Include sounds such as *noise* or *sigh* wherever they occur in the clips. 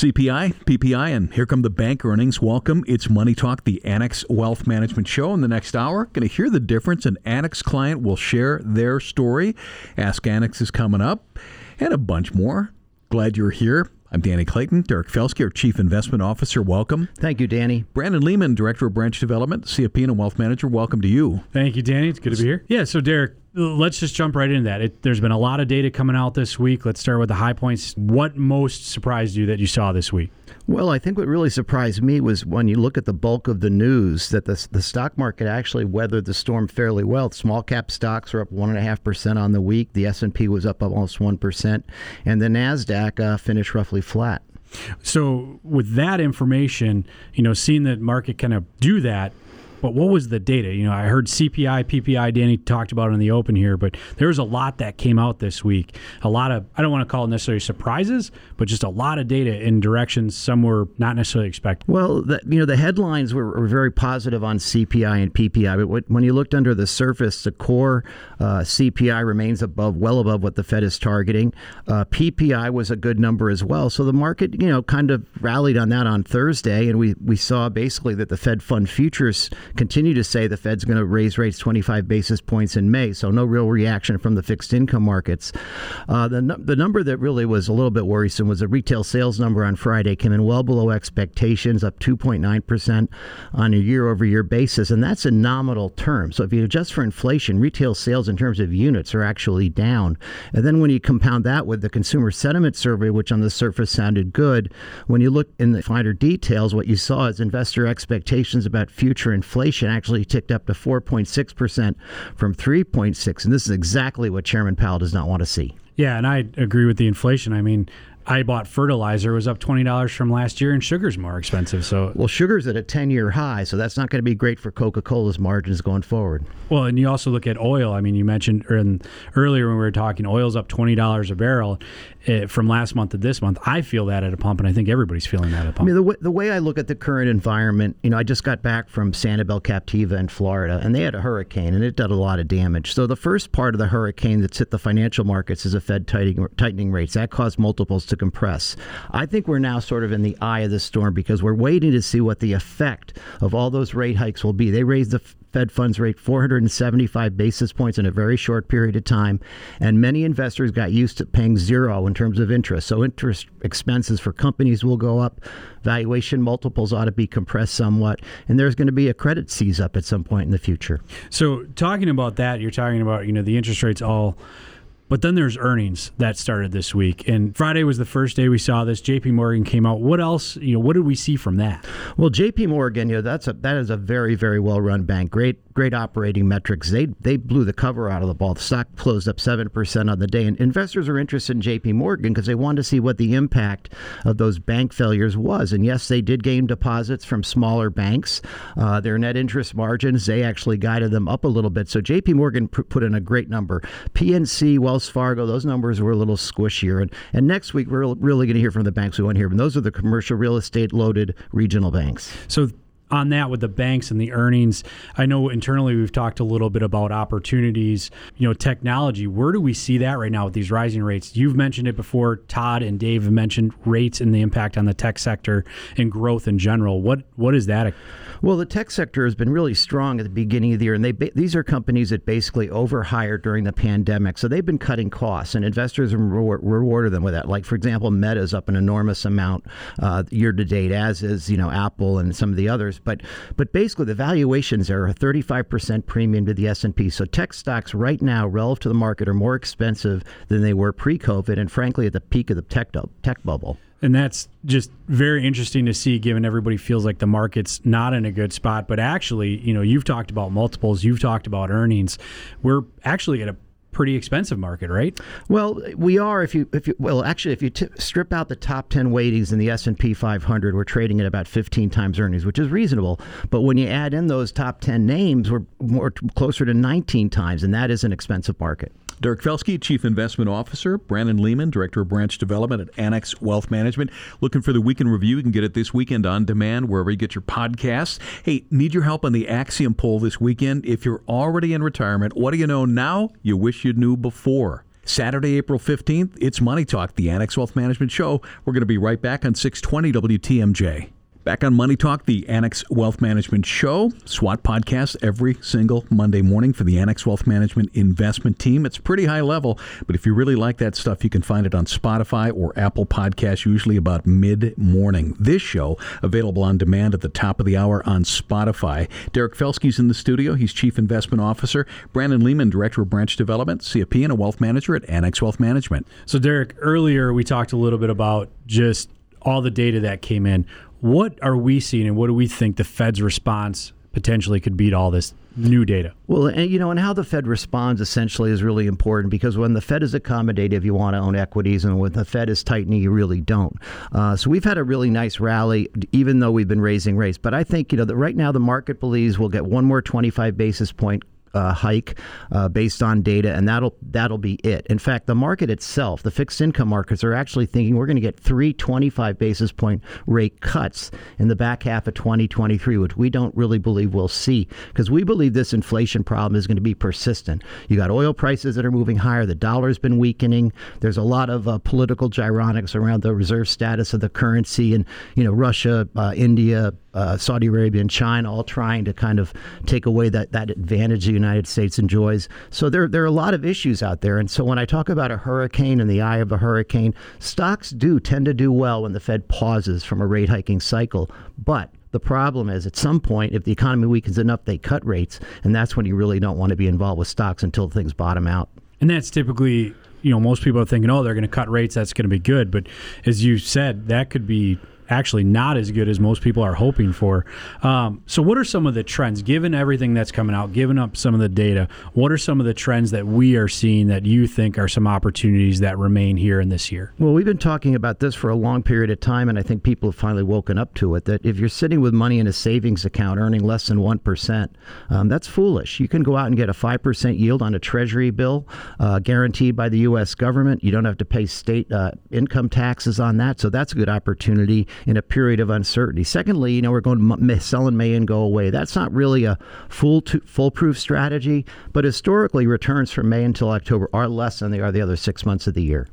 CPI, PPI, and here come the bank earnings. Welcome. It's Money Talk, the Annex Wealth Management Show. In the next hour, going to hear the difference. An Annex client will share their story. Ask Annex is coming up, and a bunch more. Glad you're here. I'm Danny Clayton. Derek Felske, our Chief Investment Officer. Welcome. Thank you, Danny. Brandon Lehman, Director of Branch Development, CFP and Wealth Manager. Welcome to you. Thank you, Danny. It's good to be here. Yeah, so Derek, let's just jump right into that. It, there's been a lot of data coming out this week. Let's start with the high points. What most surprised you that you saw this week? Well, I think what really surprised me was when you look at the bulk of the news that the, the stock market actually weathered the storm fairly well. Small cap stocks are up one and a half percent on the week. The S and P was up almost one percent, and the Nasdaq uh, finished roughly flat. So, with that information, you know, seeing the market kind of do that, but what was the data? You know, I heard CPI, PPI, Danny talked about in the open here, but there was a lot that came out this week. A lot of, I don't want to call it necessarily surprises, but just a lot of data in directions some were not necessarily expected. Well, the, you know, the headlines were, were, very positive on CPI and PPI, but when you looked under the surface, the core uh, CPI remains above, well above what the Fed is targeting. Uh, PPI was a good number as well. So the market, you know, kind of rallied on that on Thursday, and we, we saw basically that the Fed fund futures continue to say the Fed's going to raise rates 25 basis points in May, so no real reaction from the fixed income markets. Uh, the, the number that really was a little bit worrisome was the retail sales number on Friday came in well below expectations, up 2.9% on a year over year basis, and that's in nominal terms. So if you adjust for inflation, retail sales in terms of units are actually down. And then when you compound that with the consumer sentiment survey, which on the surface sounded good, when you look in the finer details, what you saw is investor expectations about future inflation inflation actually ticked up to 4.6% from 3.6 and this is exactly what Chairman Powell does not want to see. Yeah, and I agree with the inflation. I mean, I bought fertilizer was up twenty dollars from last year, and sugar's more expensive. So well, sugar's at a ten year high, so that's not going to be great for Coca Cola's margins going forward. Well, and you also look at oil. I mean, you mentioned earlier when we were talking, oil's up twenty dollars a barrel uh, from last month to this month. I feel that at a pump, and I think everybody's feeling that at a pump. I mean, the way, the way I look at the current environment, you know, I just got back from Sanibel Captiva in Florida, and they had a hurricane, and it did a lot of damage. So the first part of the hurricane that's hit the financial markets is a Fed tightening, tightening rates. That caused multiples to compress. I think we're now sort of in the eye of the storm because we're waiting to see what the effect of all those rate hikes will be. They raised the Fed funds rate 475 basis points in a very short period of time, and many investors got used to paying zero in terms of interest. So interest expenses for companies will go up, valuation multiples ought to be compressed somewhat, and there's going to be a credit seize up at some point in the future. So talking about that, you're talking about you know the interest rates all but then there's earnings that started this week, and Friday was the first day we saw this. J.P. Morgan came out. What else? You know, what did we see from that? Well, J.P. Morgan, you know, that's a that is a very very well run bank. Great great operating metrics. They they blew the cover out of the ball. The stock closed up seven percent on the day, and investors are interested in J.P. Morgan because they wanted to see what the impact of those bank failures was. And yes, they did gain deposits from smaller banks. Uh, their net interest margins they actually guided them up a little bit. So J.P. Morgan put in a great number. PNC, Wells Fargo, those numbers were a little squishier. And, and next week, we're really going to hear from the banks we want to hear from. Those are the commercial real estate loaded regional banks. So on that with the banks and the earnings. I know internally we've talked a little bit about opportunities. You know technology where do we see that right now with these rising rates? You've mentioned it before. Todd and dave have mentioned rates and the impact on the tech sector and growth in general. What what is that? Well, the tech sector has been really strong at the beginning of the year, and they these are companies that basically overhired during the pandemic, so they've been cutting costs, and investors rewarded them with that. Like for example, Meta's up an enormous amount uh, year to date, as is you know Apple and some of the others. But but basically, the valuations are a 35 percent premium to the S and P. So tech stocks right now, relative to the market, are more expensive than they were pre-COVID, and frankly, at the peak of the tech tech bubble. And that's just very interesting to see, given everybody feels like the market's not in a good spot. But actually, you know, you've talked about multiples, you've talked about earnings. We're actually at a pretty expensive market, right? Well, we are. If you, if you, well, actually, if you t- strip out the top ten weightings in the S and P 500, we're trading at about 15 times earnings, which is reasonable. But when you add in those top 10 names, we're more closer to 19 times, and that is an expensive market. Derek Felske, Chief Investment Officer. Brandon Lehman, Director of Branch Development at Annex Wealth Management. Looking for the weekend review? You can get it this weekend on demand wherever you get your podcasts. Hey, need your help on the Axiom poll this weekend? If you're already in retirement, what do you know now you wish you knew before? Saturday, April 15th, it's Money Talk, the Annex Wealth Management Show. We're going to be right back on 620 WTMJ. Back on Money Talk, the Annex Wealth Management Show, SWAT podcast every single Monday morning for the Annex Wealth Management investment team. It's pretty high level, but if you really like that stuff, you can find it on Spotify or Apple Podcasts, usually about mid morning. This show available on demand at the top of the hour on Spotify. Derek Felske's in the studio. He's Chief Investment Officer. Brandon Lehman, Director of Branch Development, CFP, and a Wealth Manager at Annex Wealth Management. So, Derek, earlier we talked a little bit about just all the data that came in. What are we seeing, and what do we think the Fed's response potentially could beat all this new data? Well, and you know, and how the Fed responds essentially is really important because when the Fed is accommodative, you want to own equities, and when the Fed is tightening, you really don't. Uh, so we've had a really nice rally, even though we've been raising rates. But I think you know that right now the market believes we'll get one more 25 basis point uh, hike uh, based on data, and that'll that'll be it. In fact, the market itself, the fixed income markets, are actually thinking we're going to get three 25 basis point rate cuts in the back half of 2023, which we don't really believe we'll see because we believe this inflation problem is going to be persistent. You got oil prices that are moving higher, the dollar's been weakening. There's a lot of uh, political gyronics around the reserve status of the currency, and you know Russia, uh, India, uh, Saudi Arabia and China all trying to kind of take away that, that advantage United States enjoys. So there, there are a lot of issues out there. And so when I talk about a hurricane in the eye of a hurricane, stocks do tend to do well when the Fed pauses from a rate hiking cycle. But the problem is at some point, if the economy weakens enough, they cut rates. And that's when you really don't want to be involved with stocks until things bottom out. And that's typically you know, most people are thinking, oh, they're going to cut rates. That's going to be good. But as you said, that could be actually not as good as most people are hoping for. Um, so, what are some of the trends, given everything that's coming out, given up some of the data? What are some of the trends that we are seeing that you think are some opportunities that remain here in this year? Well, we've been talking about this for a long period of time, and I think people have finally woken up to it. That if you're sitting with money in a savings account earning less than one percent, um, that's foolish. You can go out and get a five percent yield on a Treasury bill, uh, guaranteed by the U.S. government. You don't have to pay state uh, income taxes on that, so that's a good opportunity in a period of uncertainty. Secondly, you know, we're going to sell in May and go away. That's not really a full to, foolproof strategy, but historically, returns from May until October are less than they are the other six months of the year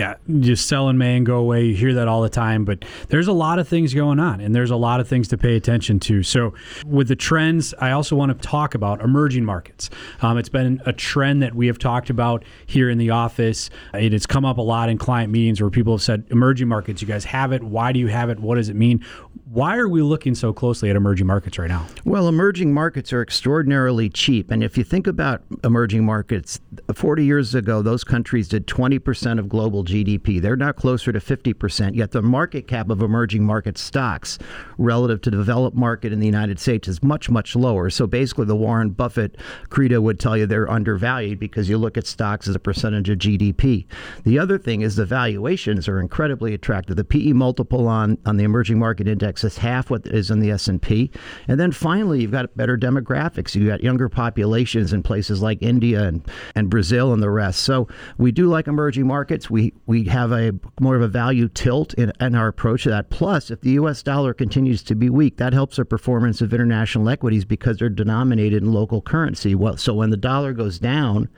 yeah, just sell in May and go away. You hear that all the time, but there's a lot of things going on, and there's a lot of things to pay attention to. So, with the trends, I also want to talk about emerging markets. Um, it's been a trend that we have talked about here in the office. It has come up a lot in client meetings where people have said, "Emerging markets, you guys have it. Why do you have it? What does it mean?" Why are we looking so closely at emerging markets right now? Well, emerging markets are extraordinarily cheap. And if you think about emerging markets, 40 years ago, those countries did 20% of global GDP. They're now closer to 50%, yet the market cap of emerging market stocks relative to the developed market in the United States is much, much lower. So basically, the Warren Buffett credo would tell you they're undervalued because you look at stocks as a percentage of GDP. The other thing is the valuations are incredibly attractive. The PE multiple on, on the emerging market index it's half what is in the S&P. And then finally, you've got better demographics. You've got younger populations in places like India and, and Brazil and the rest. So we do like emerging markets. We we have a more of a value tilt in, in our approach to that. Plus, if the U.S. dollar continues to be weak, that helps the performance of international equities because they're denominated in local currency. Well, so when the dollar goes down,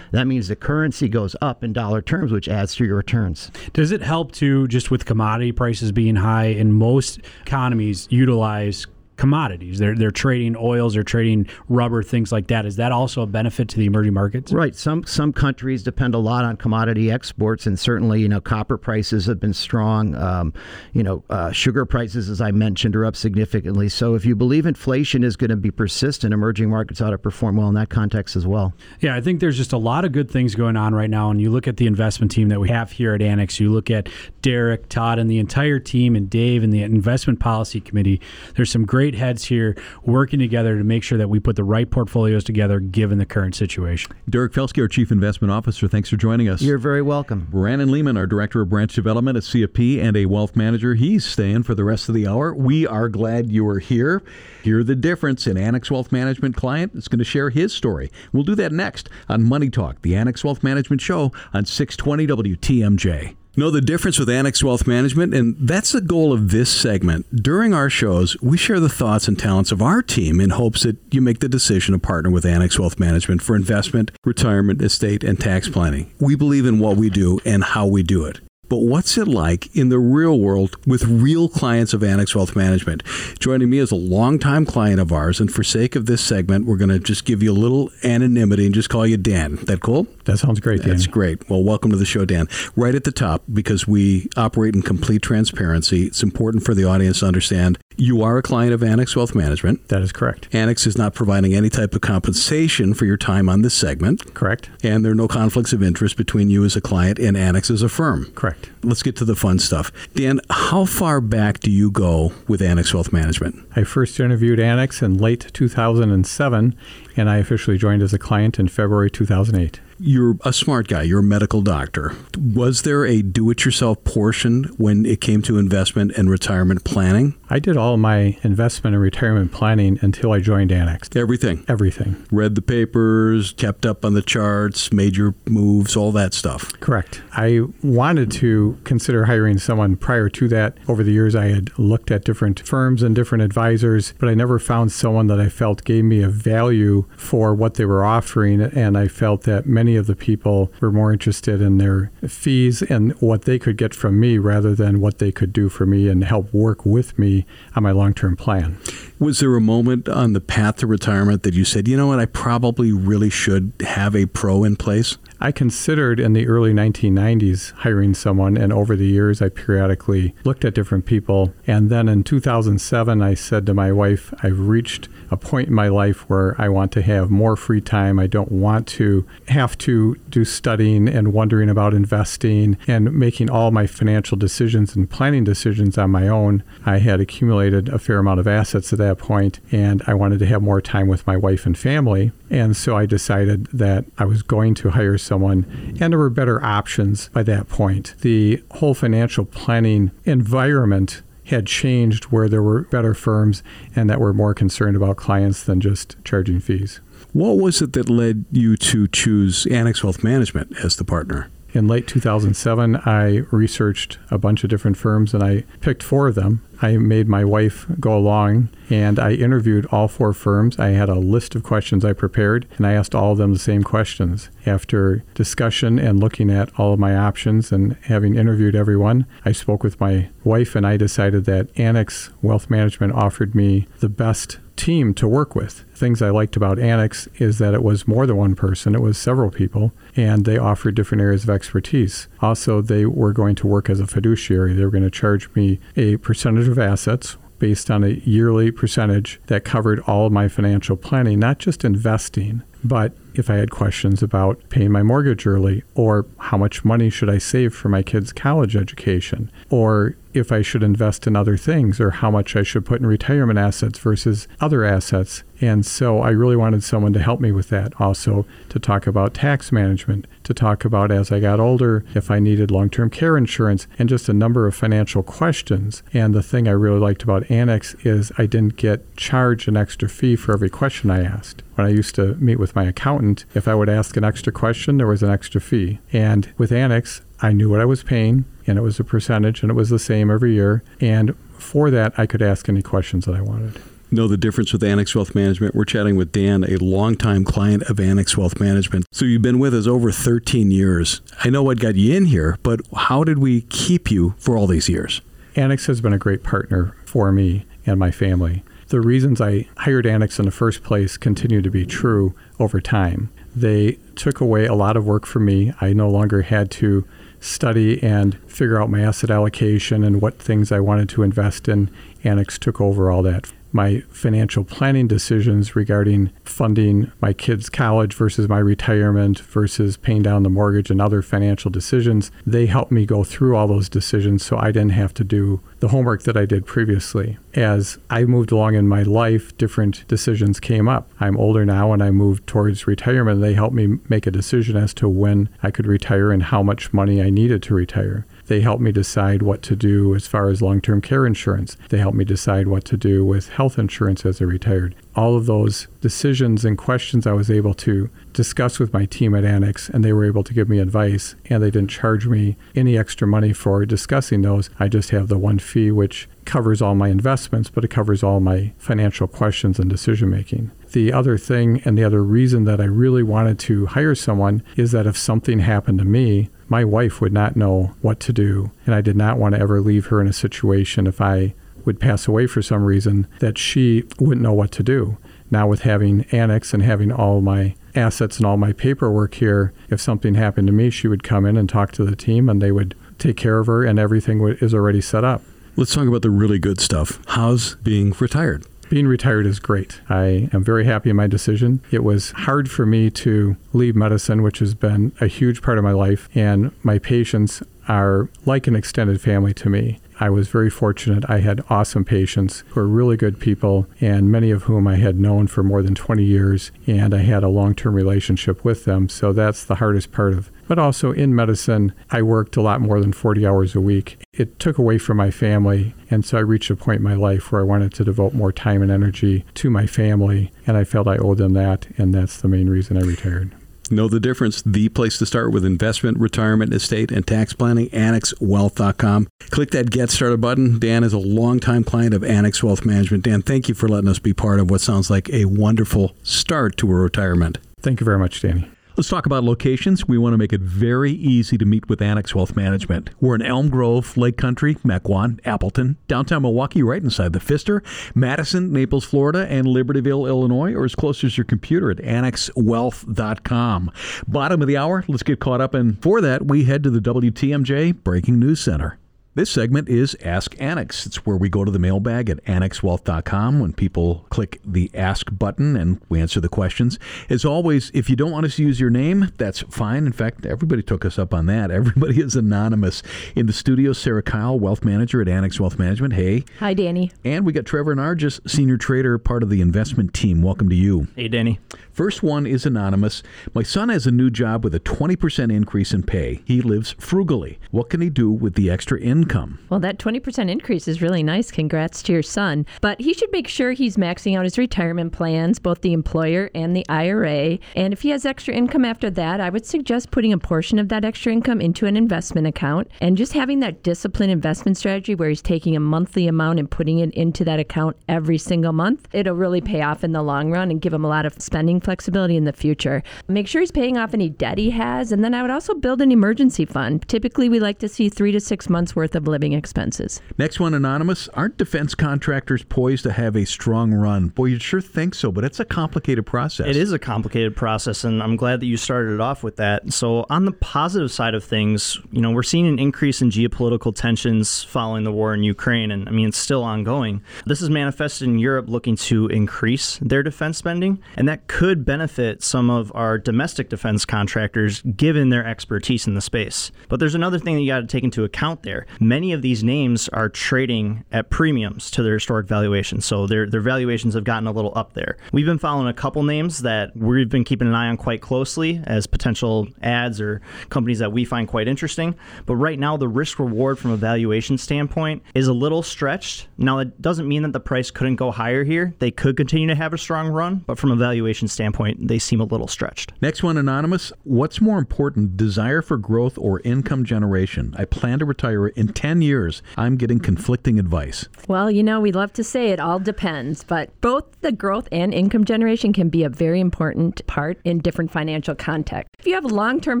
that means the currency goes up in dollar terms, which adds to your returns. Does it help too, just with commodity prices being high in most economies utilize commodities. They're they're trading oils, they're trading rubber, things like that. Is that also a benefit to the emerging markets? Right. Some some countries depend a lot on commodity exports, and certainly you know copper prices have been strong. Um, you know uh, sugar prices, as I mentioned, are up significantly. So if you believe inflation is going to be persistent, emerging markets ought to perform well in that context as well. Yeah, I think there's just a lot of good things going on right now. And you look at the investment team that we have here at Annex. You look at Derek, Todd, and the entire team, and Dave, and the investment policy committee. There's some great great heads here working together to make sure that we put the right portfolios together given the current situation. Derek Felske, our Chief Investment Officer, thanks for joining us. You're very welcome. Brandon Lehman, our Director of Branch Development at CFP and a wealth manager, he's staying for the rest of the hour. We are glad you are here. Hear the difference. An Annex Wealth Management client is going to share his story. We'll do that next on Money Talk, the Annex Wealth Management Show on 620 WTMJ. Know the difference with Annex Wealth Management, and that's the goal of this segment. During our shows, we share the thoughts and talents of our team in hopes that you make the decision to partner with Annex Wealth Management for investment, retirement, estate, and tax planning. We believe in what we do and how we do it. But what's it like in the real world with real clients of Annex Wealth Management? Joining me is a longtime client of ours, and for sake of this segment, we're going to just give you a little anonymity and just call you Dan. That cool? That sounds great, Dan. That's great. Well, welcome to the show, Dan. Right at the top, because we operate in complete transparency, it's important for the audience to understand you are a client of Annex Wealth Management. That is correct. Annex is not providing any type of compensation for your time on this segment. Correct. And there are no conflicts of interest between you as a client and Annex as a firm. Correct. Let's get to the fun stuff. Dan, how far back do you go with Annex Wealth Management? I first interviewed Annex in late 2007, and I officially joined as a client in February 2008 you're a smart guy. You're a medical doctor. Was there a do-it-yourself portion when it came to investment and retirement planning? I did all my investment and retirement planning until I joined Annex. Everything. Everything. Read the papers, kept up on the charts, major moves, all that stuff. Correct. I wanted to consider hiring someone prior to that. Over the years, I had looked at different firms and different advisors, but I never found someone that I felt gave me a value for what they were offering. And I felt that many many of the people were more interested in their fees and what they could get from me rather than what they could do for me and help work with me on my long term plan. Was there a moment on the path to retirement that you said, you know what, I probably really should have a pro in place? I considered in the early 1990s hiring someone, and over the years, I periodically looked at different people. And then in 2007, I said to my wife, I've reached a point in my life where I want to have more free time. I don't want to have to do studying and wondering about investing and making all my financial decisions and planning decisions on my own. I had accumulated a fair amount of assets at that point, and I wanted to have more time with my wife and family. And so I decided that I was going to hire someone, and there were better options by that point. The whole financial planning environment had changed where there were better firms and that were more concerned about clients than just charging fees. What was it that led you to choose Annex Wealth Management as the partner? In late 2007, I researched a bunch of different firms and I picked four of them. I made my wife go along and I interviewed all four firms. I had a list of questions I prepared and I asked all of them the same questions. After discussion and looking at all of my options and having interviewed everyone, I spoke with my wife and I decided that Annex Wealth Management offered me the best team to work with. Things I liked about Annex is that it was more than one person, it was several people, and they offered different areas of expertise. Also, they were going to work as a fiduciary. They were going to charge me a percentage of assets, based on a yearly percentage that covered all of my financial planning, not just investing, but if I had questions about paying my mortgage early, or how much money should I save for my kids' college education, or if I should invest in other things, or how much I should put in retirement assets versus other assets. And so I really wanted someone to help me with that. Also, to talk about tax management, to talk about as I got older, if I needed long term care insurance, and just a number of financial questions. And the thing I really liked about Annex is I didn't get charged an extra fee for every question I asked. When I used to meet with my accountant, if I would ask an extra question, there was an extra fee. And with Annex, I knew what I was paying, and it was a percentage, and it was the same every year. And for that, I could ask any questions that I wanted know the difference with Annex Wealth Management. We're chatting with Dan, a longtime client of Annex Wealth Management. So you've been with us over 13 years. I know what got you in here, but how did we keep you for all these years? Annex has been a great partner for me and my family. The reasons I hired Annex in the first place continue to be true over time. They took away a lot of work for me. I no longer had to study and figure out my asset allocation and what things I wanted to invest in. Annex took over all that my financial planning decisions regarding funding my kids' college versus my retirement versus paying down the mortgage and other financial decisions, they helped me go through all those decisions so I didn't have to do the homework that I did previously. As I moved along in my life, different decisions came up. I'm older now and I moved towards retirement. They helped me make a decision as to when I could retire and how much money I needed to retire They helped me decide what to do as far as long term care insurance. They helped me decide what to do with health insurance as I retired. All of those decisions and questions I was able to discuss with my team at Annex, and they were able to give me advice, and they didn't charge me any extra money for discussing those. I just have the one fee, which covers all my investments, but it covers all my financial questions and decision making. The other thing and the other reason that I really wanted to hire someone is that if something happened to me, my wife would not know what to do. And I did not want to ever leave her in a situation if I would pass away for some reason that she wouldn't know what to do. Now, with having Annex and having all my assets and all my paperwork here, if something happened to me, she would come in and talk to the team and they would take care of her and everything is already set up. Let's talk about the really good stuff. How's being retired? Being retired is great. I am very happy in my decision. It was hard for me to leave medicine, which has been a huge part of my life, and my patients are like an extended family to me. I was very fortunate. I had awesome patients who are really good people, and many of whom I had known for more than 20 years, and I had a long term relationship with them. So that's the hardest part of. But also in medicine, I worked a lot more than 40 hours a week. It took away from my family, and so I reached a point in my life where I wanted to devote more time and energy to my family, and I felt I owed them that, and that's the main reason I retired. Know the difference. The place to start with investment, retirement, estate, and tax planning, annexwealth.com. Click that Get Started button. Dan is a longtime client of Annex Wealth Management. Dan, thank you for letting us be part of what sounds like a wonderful start to a retirement. Thank you very much, Danny. Let's talk about locations. We want to make it very easy to meet with Annex Wealth Management. We're in Elm Grove, Lake Country, Mequon, Appleton, downtown Milwaukee, right inside the Pfister, Madison, Naples, Florida, and Libertyville, Illinois, or as close as your computer at annexwealth.com. Bottom of the hour, let's get caught up. And for that, we head to the WTMJ Breaking News Center. This segment is Ask Annex. It's where we go to the mailbag at annexwealth.com when people click the Ask button and we answer the questions. As always, if you don't want us to use your name, that's fine. In fact, everybody took us up on that. *laughs* Everybody is anonymous. In the studio, Sarah Kyle, Wealth Manager at Annex Wealth Management. Hey. Hi, Danny. And we got Trevor Nargis, Senior Trader, part of the investment team. Welcome to you. Hey, Danny. First one is anonymous. My son has a new job with a 20% increase in pay. He lives frugally. What can he do with the extra income? Well, that 20% increase is really nice. Congrats to your son. But he should make sure he's maxing out his retirement plans, both the employer and the IRA. And if he has extra income after that, I would suggest putting a portion of that extra income into an investment account and just having that disciplined investment strategy where he's taking a monthly amount and putting it into that account every single month. It'll really pay off in the long run and give him a lot of spending flexibility in the future. Make sure he's paying off any debt he has, and then I would also build an emergency fund. Typically, we like to see three to six months worth of living expenses. Next one, Anonymous. Aren't defense contractors poised to have a strong run? Boy, you'd sure think so, but it's a complicated process. It is a complicated process, and I'm glad that you started it off with that. So, on the positive side of things, you know, we're seeing an increase in geopolitical tensions following the war in Ukraine, and I mean, it's still ongoing. This is manifested in Europe looking to increase their defense spending, and that could benefit some of our domestic defense contractors given their expertise in the space. But there's another thing that you got to take into account there. Many of these names are trading at premiums to their historic valuations, so their their valuations have gotten a little up there. We've been following a couple names that we've been keeping an eye on quite closely as potential ads or companies that we find quite interesting. But right now, the risk reward from a valuation standpoint is a little stretched. Now, it doesn't mean that the price couldn't go higher here. They could continue to have a strong run, but from a valuation standpoint, they seem a little stretched. Next one, Anonymous. What's more important, desire for growth or income generation? I plan to retire in 10 years. I'm getting conflicting advice. Well, you know, we love to say it all depends, but both the growth and income generation can be a very important part in different financial contexts. If you have long term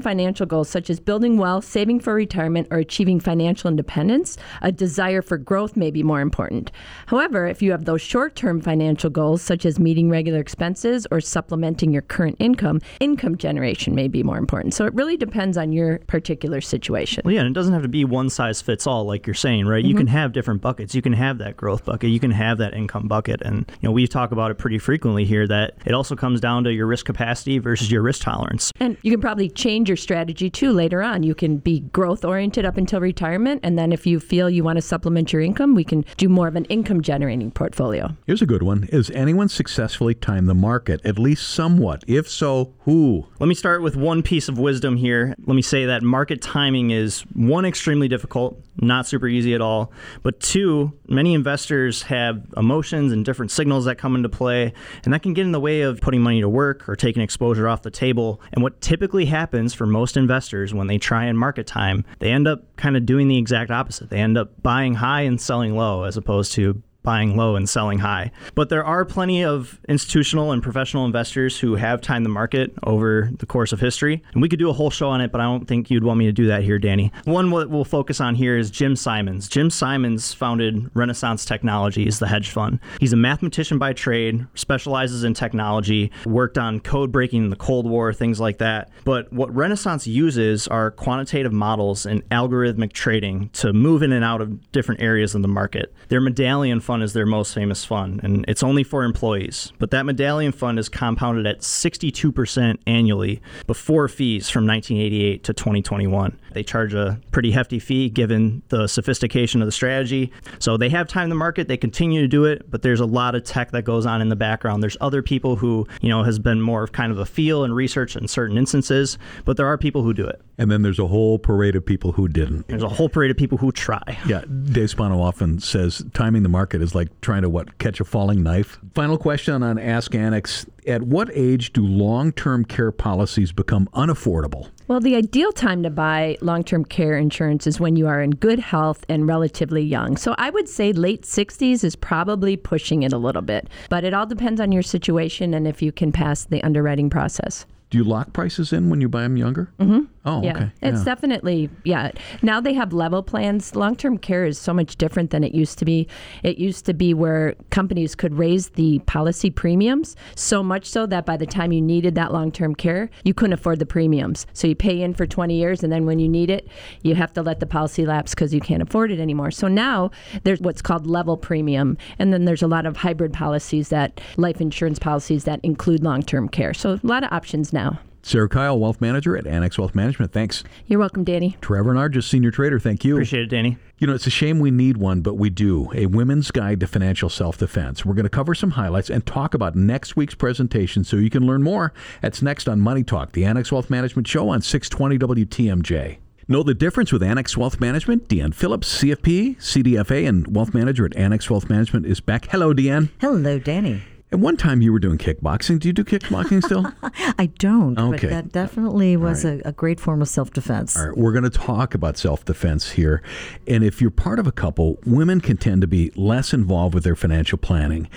financial goals such as building wealth, saving for retirement, or achieving financial independence, a desire for growth may be more important. However, if you have those short term financial goals such as meeting regular expenses or supplementing your current income, income generation may be more important. So it really depends on your particular situation. Well, yeah, and it doesn't have to be one size fits fits all, like you're saying, right? You can mm-hmm. have different buckets. You can have that growth bucket. You can have that income bucket. And, you know, we talk about it pretty frequently here that it also comes down to your risk capacity versus your risk tolerance. And you can probably change your strategy too later on. You can be growth oriented up until retirement. And then if you feel you want to supplement your income, we can do more of an income generating portfolio. Here's a good one. Has anyone successfully timed the market, at least somewhat? If so, who? Let me start with one piece of wisdom here. Let me say that market timing is one, extremely difficult, not super easy at all. But two, many investors have emotions and different signals that come into play, and that can get in the way of putting money to work or taking exposure off the table. And what typically happens for most investors when they try and market time, they end up kind of doing the exact opposite. They end up buying high and selling low as opposed to buying low and selling high. But there are plenty of institutional and professional investors who have timed the market over the course of history. And we could do a whole show on it, but I don't think you'd want me to do that here, Danny. One what we'll focus on here is Jim Simons. Jim Simons founded Renaissance Technologies, the hedge fund. He's a mathematician by trade, specializes in technology, worked on code breaking in the Cold War, things like that. But what Renaissance uses are quantitative models and algorithmic trading to move in and out of different areas of the market. Their medallion fund is their most famous fund, and it's only for employees. But that medallion fund is compounded at 62% annually before fees from 1988 to 2021. They charge a pretty hefty fee given the sophistication of the strategy. So they have time the market, they continue to do it, but there's a lot of tech that goes on in the background. There's other people who, you know, has been more of kind of a feel and research in certain instances, but there are people who do it. And then there's a whole parade of people who didn't. There's a whole parade of people who try. Yeah, Dave Spano often says timing the market is like trying to what catch a falling knife. Final question on Ask Annex: At what age do long-term care policies become unaffordable? Well, the ideal time to buy long term care insurance is when you are in good health and relatively young. So I would say late 60s is probably pushing it a little bit, but it all depends on your situation and if you can pass the underwriting process. Do you lock prices in when you buy them younger? Mm-hmm. Oh, Yeah, okay. it's Yeah. definitely yeah. Now they have level plans. Long term care is so much different than it used to be. It used to be where companies could raise the policy premiums so much so that by the time you needed that long term care, you couldn't afford the premiums. So you pay in for 20 years, and then when you need it, you have to let the policy lapse because you can't afford it anymore. So now there's what's called level premium, and then there's a lot of hybrid policies that life insurance policies that include long term care. So a lot of options now. Sarah Kyle, Wealth Manager at Annex Wealth Management. Thanks. You're welcome, Danny. Trevor Nargis, Senior Trader. Thank you. Appreciate it, Danny. You know, it's a shame we need one, but we do. A women's guide to financial self defense. We're going to cover some highlights and talk about next week's presentation so you can learn more. That's next on Money Talk, the Annex Wealth Management Show on 620 WTMJ. Know the difference with Annex Wealth Management? Deanne Phillips, CFP, CDFA, and Wealth Manager at Annex Wealth Management is back. Hello, Deanne. Hello, Danny. At one time you were doing kickboxing. Do you do kickboxing still? *laughs* I don't, Okay. but that definitely was a, a great form of self defense. All right, we're going to talk about self defense here. And if you're part of a couple, women can tend to be less involved with their financial planning.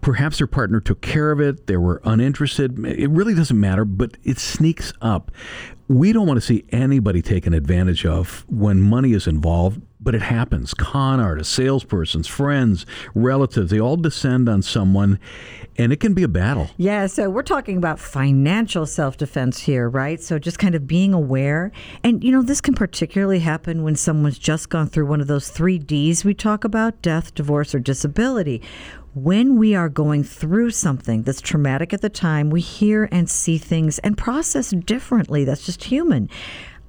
Perhaps their partner took care of it, they were uninterested. It really doesn't matter, but it sneaks up. We don't want to see anybody taken advantage of when money is involved, but it happens. Con artists, salespersons, friends, relatives, they all descend on someone, and it can be a battle. Yeah, so we're talking about financial self defense here, right? So just kind of being aware. And, you know, this can particularly happen when someone's just gone through one of those three D's we talk about death, divorce, or disability. When we are going through something that's traumatic at the time, we hear and see things and process differently. That's just human.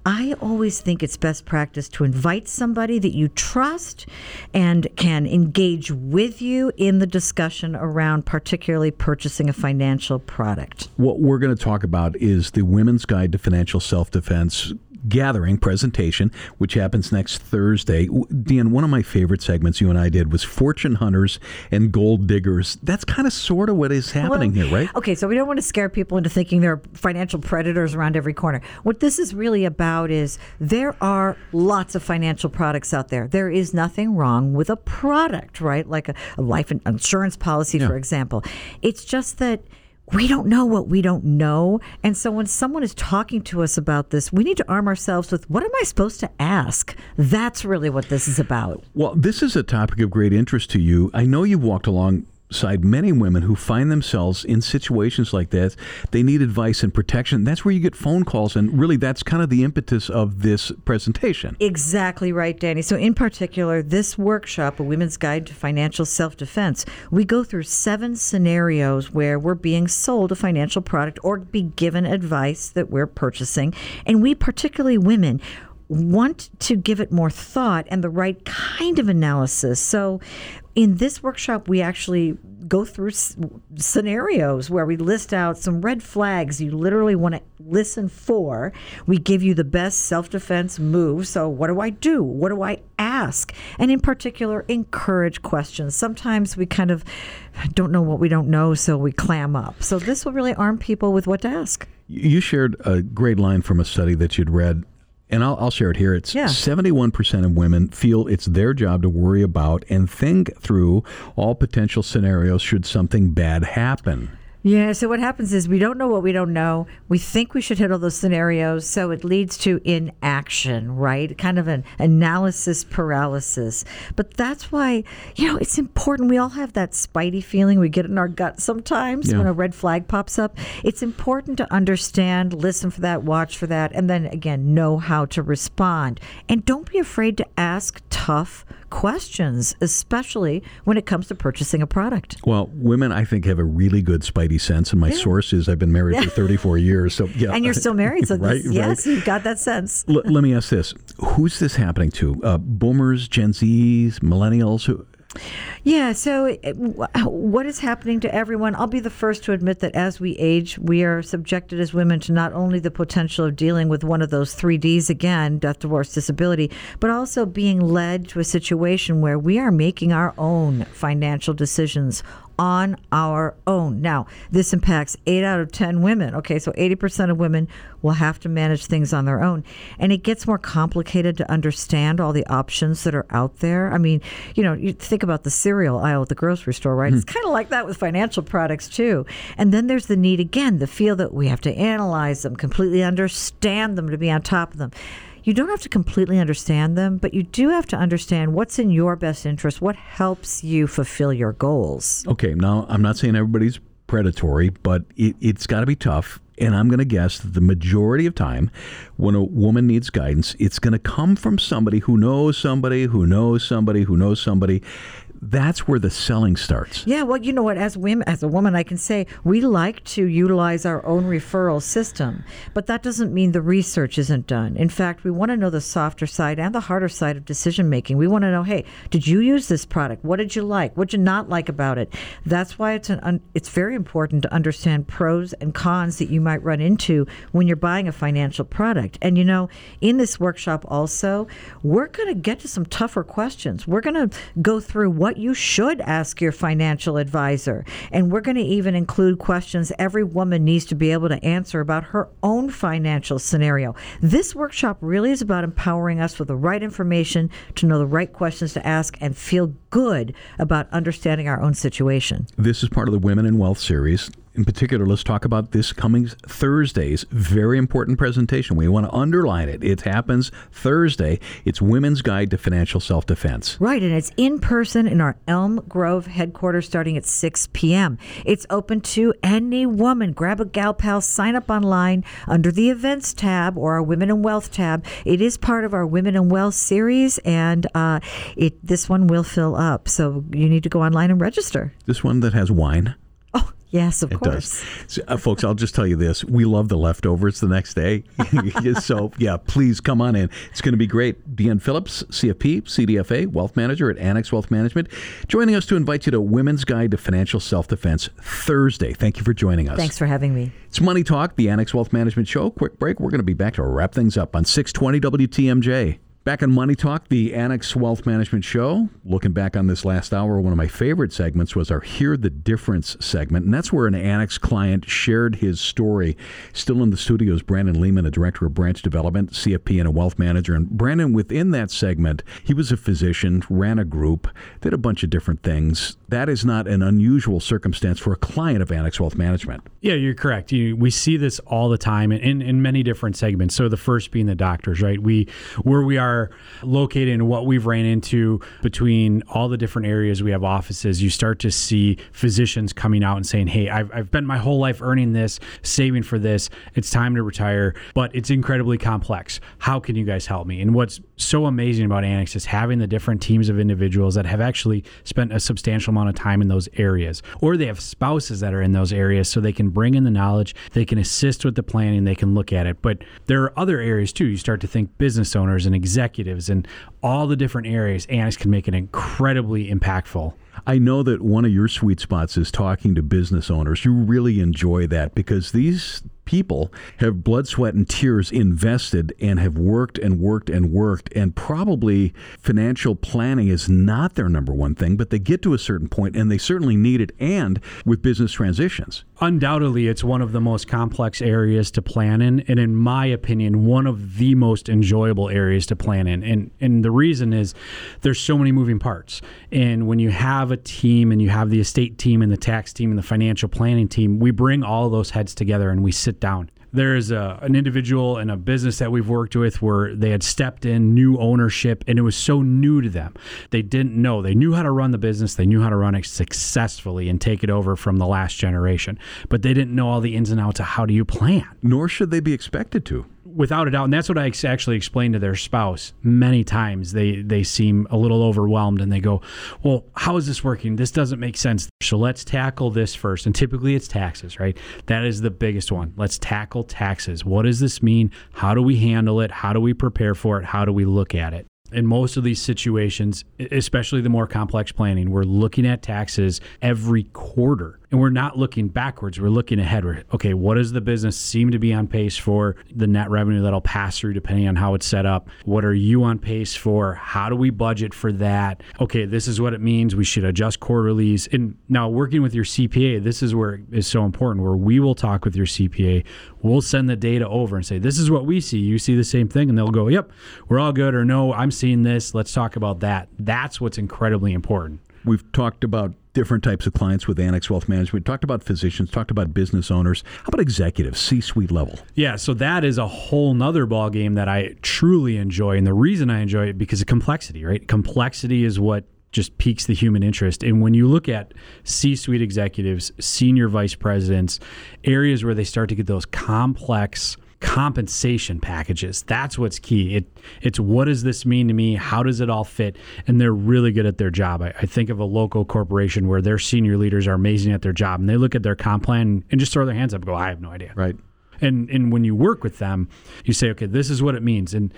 I always think it's best practice to invite somebody that you trust and can engage with you in the discussion around particularly purchasing a financial product. What we're going to talk about is the Women's Guide to Financial Self Defense gathering presentation, which happens next Thursday. Dan, one of my favorite segments you and I did was Fortune Hunters and Gold Diggers. That's kind of sort of what is happening Well, here, right? Okay, so we don't want to scare people into thinking there are financial predators around every corner. What this is really about is there are lots of financial products out there. There is nothing wrong with a product, right? Like a, a life insurance policy, for example. It's just that we don't know what we don't know. And so when someone is talking to us about this, we need to arm ourselves with what am I supposed to ask? That's really what this is about. Well, this is a topic of great interest to you. I know you've walked along side, many women who find themselves in situations like this, they need advice and protection. That's where you get phone calls, and really, that's kind of the impetus of this presentation. Exactly right, Danny. So, in particular, this workshop, A Women's Guide to Financial Self Defense, we go through seven scenarios where we're being sold a financial product or be given advice that we're purchasing. And we, particularly women, want to give it more thought and the right kind of analysis. So, in this workshop, we actually go through s- scenarios where we list out some red flags you literally want to listen for. We give you the best self defense move. So, what do I do? What do I ask? And in particular, encourage questions. Sometimes we kind of don't know what we don't know, so we clam up. So, this will really arm people with what to ask. You shared a great line from a study that you'd read and I'll, I'll, share it here. It's yeah. 71% of women feel it's their job to worry about and think through all potential scenarios should something bad happen. Yeah, so what happens is we don't know what we don't know. We think we should hit all those scenarios, so it leads to inaction, right? Kind of an analysis paralysis. But that's why, you know, it's important. We all have that spidey feeling we get in our gut sometimes Yeah. when a red flag pops up. It's important to understand, listen for that, watch for that, and then again, know how to respond. And don't be afraid to ask tough questions, especially when it comes to purchasing a product. Well, women, I think, have a really good spidey sense, and my source is I've been married for 34 years. So, yeah. And you're still married, so *laughs* right, this, yes, right. you've got that sense. L- let me ask this Who's this happening to? Uh, boomers, Gen Zs, millennials? Who, Yeah, so it- what is happening to everyone? I'll be the first to admit that as we age, we are subjected as women to not only the potential of dealing with one of those three Ds again death, divorce, disability but also being led to a situation where we are making our own financial decisions on our own. Now, this impacts 8 out of 10 women. Okay, so 80% of women will have to manage things on their own. And it gets more complicated to understand all the options that are out there. I mean, you know, you think about the cereal aisle at the grocery store, right? It's hmm. kind of like that with financial products too. And then there's the need again, the feel that we have to analyze them, completely understand them to be on top of them you don't have to completely understand them, but you do have to understand what's in your best interest, what helps you fulfill your goals. okay, now I'm not saying everybody's predatory, but it, it's got to be tough. And I'm going to guess that the majority of time, when a woman needs guidance, it's going to come from somebody who knows somebody who knows somebody who knows somebody. That's where the selling starts. Yeah, well, you know what? As women, as a woman, I can say we like to utilize our own referral system, but that doesn't mean the research isn't done. In fact, we want to know the softer side and the harder side of decision making. We want to know, hey, did you use this product? What did you like? What did you not like about it? That's why it's an un- it's very important to understand pros and cons that you might run into when you're buying a financial product. And you know, in this workshop also, we're going to get to some tougher questions. We're going to go through what you should ask your financial advisor. And we're going to even include questions every woman needs to be able to answer about her own financial scenario. This workshop really is about empowering us with the right information to know the right questions to ask and feel good about understanding our own situation. This is part of the Women in Wealth series. In particular, let's talk about this coming Thursday's very important presentation. We want to underline it. It happens Thursday. It's Women's Guide to Financial Self Defense. Right, and it's in person in our Elm Grove headquarters starting at 6 p.m. It's open to any woman. Grab a gal pal, sign up online under the events tab or our Women in Wealth tab. It is part of our Women in Wealth series, and uh, it this one will fill up. So you need to go online and register. This one that has wine. Yes, of It course. does. So, uh, folks, I'll just tell you this. We love the leftovers the next day. *laughs* *laughs* so, yeah, please come on in. It's going to be great. Deanne Phillips, CFP, CDFA, Wealth Manager at Annex Wealth Management, joining us to invite you to Women's Guide to Financial Self Defense Thursday. Thank you for joining us. Thanks for having me. It's Money Talk, the Annex Wealth Management Show. Quick break. We're going to be back to wrap things up on 620 WTMJ. Back on Money Talk, the Annex Wealth Management Show. Looking back on this last hour, one of my favorite segments was our Hear the Difference segment. And that's where an Annex client shared his story. Still in the studio is Brandon Lehman, a director of branch development, CFP, and a wealth manager. And Brandon, within that segment, he was a physician, ran a group, did a bunch of different things. That is not an unusual circumstance for a client of Annex Wealth Management. Yeah, you're correct. You, we see this all the time in, in, many different segments. So the first being the doctors, right? We where we are located and what we've ran into between all the different areas we have offices, you start to see physicians coming out and saying, Hey, I've, I've spent my whole life earning this, saving for this. It's time to retire, but it's incredibly complex. How can you guys help me? And what's so amazing about Annex is having the different teams of individuals that have actually spent a substantial amount of time in those areas, or they have spouses that are in those areas so they can bring in the knowledge, they can assist with the planning, they can look at it. But there are other areas too. You start to think business owners and executives and all the different areas, Annex can make it incredibly impactful. I know that one of your sweet spots is talking to business owners. You really enjoy that because these people have blood, sweat, and tears invested and have worked and worked and worked. And probably financial planning is not their number one thing, but they get to a certain point and they certainly need it. And with business transitions, undoubtedly, it's one of the most complex areas to plan in. And in my opinion, one of the most enjoyable areas to plan in. And, and the reason is there's so many moving parts. And when you have a team and you have the estate team and the tax team and the financial planning team, we bring all those heads together and we sit down. There's a, an individual in a business that we've worked with where they had stepped in new ownership and it was so new to them. They didn't know. They knew how to run the business, they knew how to run it successfully and take it over from the last generation, but they didn't know all the ins and outs of how do you plan. Nor should they be expected to without a doubt, and that's what I actually explained to their spouse many times. They they seem a little overwhelmed and they go, "Well, how is this working? This doesn't make sense." So let's tackle this first. And typically, it's taxes, right? That is the biggest one. Let's tackle taxes. What does this mean? How do we handle it? How do we prepare for it? How do we look at it? In most of these situations, especially the more complex planning, we're looking at taxes every quarter and we're not looking backwards. We're looking ahead. We're, okay, what does the business seem to be on pace for? The net revenue that'll pass through depending on how it's set up. What are you on pace for? How do we budget for that? Okay, this is what it means. We should adjust quarterlies. And now working with your CPA, this is where is so important, where we will talk with your CPA. We'll send the data over and say, this is what we see. You see the same thing? And they'll go, yep, we're all good. Or no, I'm seeing this. Let's talk about that. That's what's incredibly important. We've talked about different types of clients with Annex Wealth Management. We Talked about physicians, talked about business owners. How about executives, C-suite level? Yeah, so that is a whole nother ball game that I truly enjoy, and the reason I enjoy it because of complexity. Right, complexity is what just piques the human interest. And when you look at C suite executives, senior vice presidents, areas where they start to get those complex compensation packages. That's what's key. It it's what does this mean to me? How does it all fit? And they're really good at their job. I, I think of a local corporation where their senior leaders are amazing at their job, and they look at their comp plan and just throw their hands up and go, "I have no idea." Right. And and when you work with them, you say, "Okay, this is what it means." And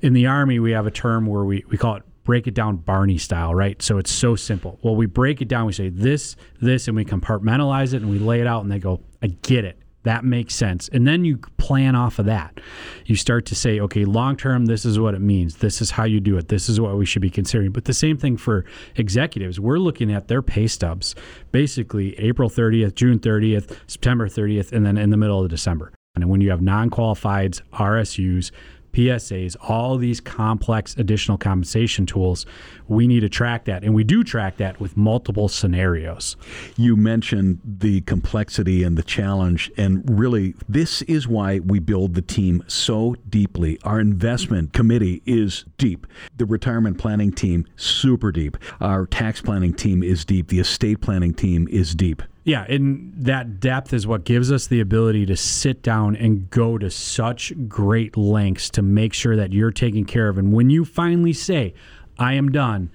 in the army, we have a term where we we call it break it down Barney style, right? So it's so simple. Well, we break it down. We say this, this, and we compartmentalize it and we lay it out, and they go, "I get it." That makes sense. And then you plan off of that. You start to say, okay, long term, this is what it means. This is how you do it. This is what we should be considering. But the same thing for executives. We're looking at their pay stubs basically April 30th, June 30th, September 30th, and then in the middle of December. And when you have non qualifieds, RSUs, PSAs, all these complex additional compensation tools, we need to track that. And we do track that with multiple scenarios. You mentioned the complexity and the challenge. And really, this is why we build the team so deeply. Our investment committee is deep. The retirement planning team, super deep. Our tax planning team is deep. The estate planning team is deep. Yeah, and that depth is what gives us the ability to sit down and go to such great lengths to make sure that you're taken care of. And when you finally say, I am done,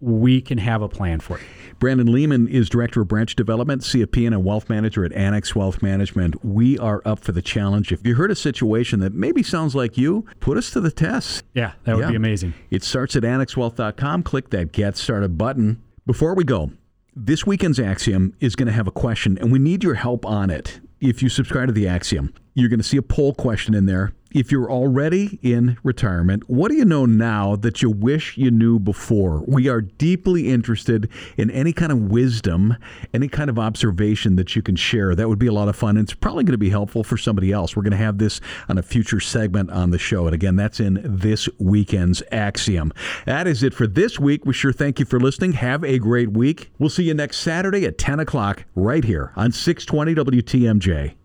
we can have a plan for you. Brandon Lehman is Director of Branch Development, CFP, and a Wealth Manager at Annex Wealth Management. We are up for the challenge. If you heard a situation that maybe sounds like you, put us to the test. Yeah, that would yeah. be amazing. It starts at annexwealth.com. Click that Get Started button. Before we go, this weekend's Axiom is going to have a question, and we need your help on it. If you subscribe to the Axiom, you're going to see a poll question in there if you're already in retirement, what do you know now that you wish you knew before? We are deeply interested in any kind of wisdom, any kind of observation that you can share. That would be a lot of fun. And it's probably going to be helpful for somebody else. We're going to have this on a future segment on the show. And again, that's in this weekend's Axiom. That is it for this week. We sure thank you for listening. Have a great week. We'll see you next Saturday at 10 o'clock right here on 620 WTMJ.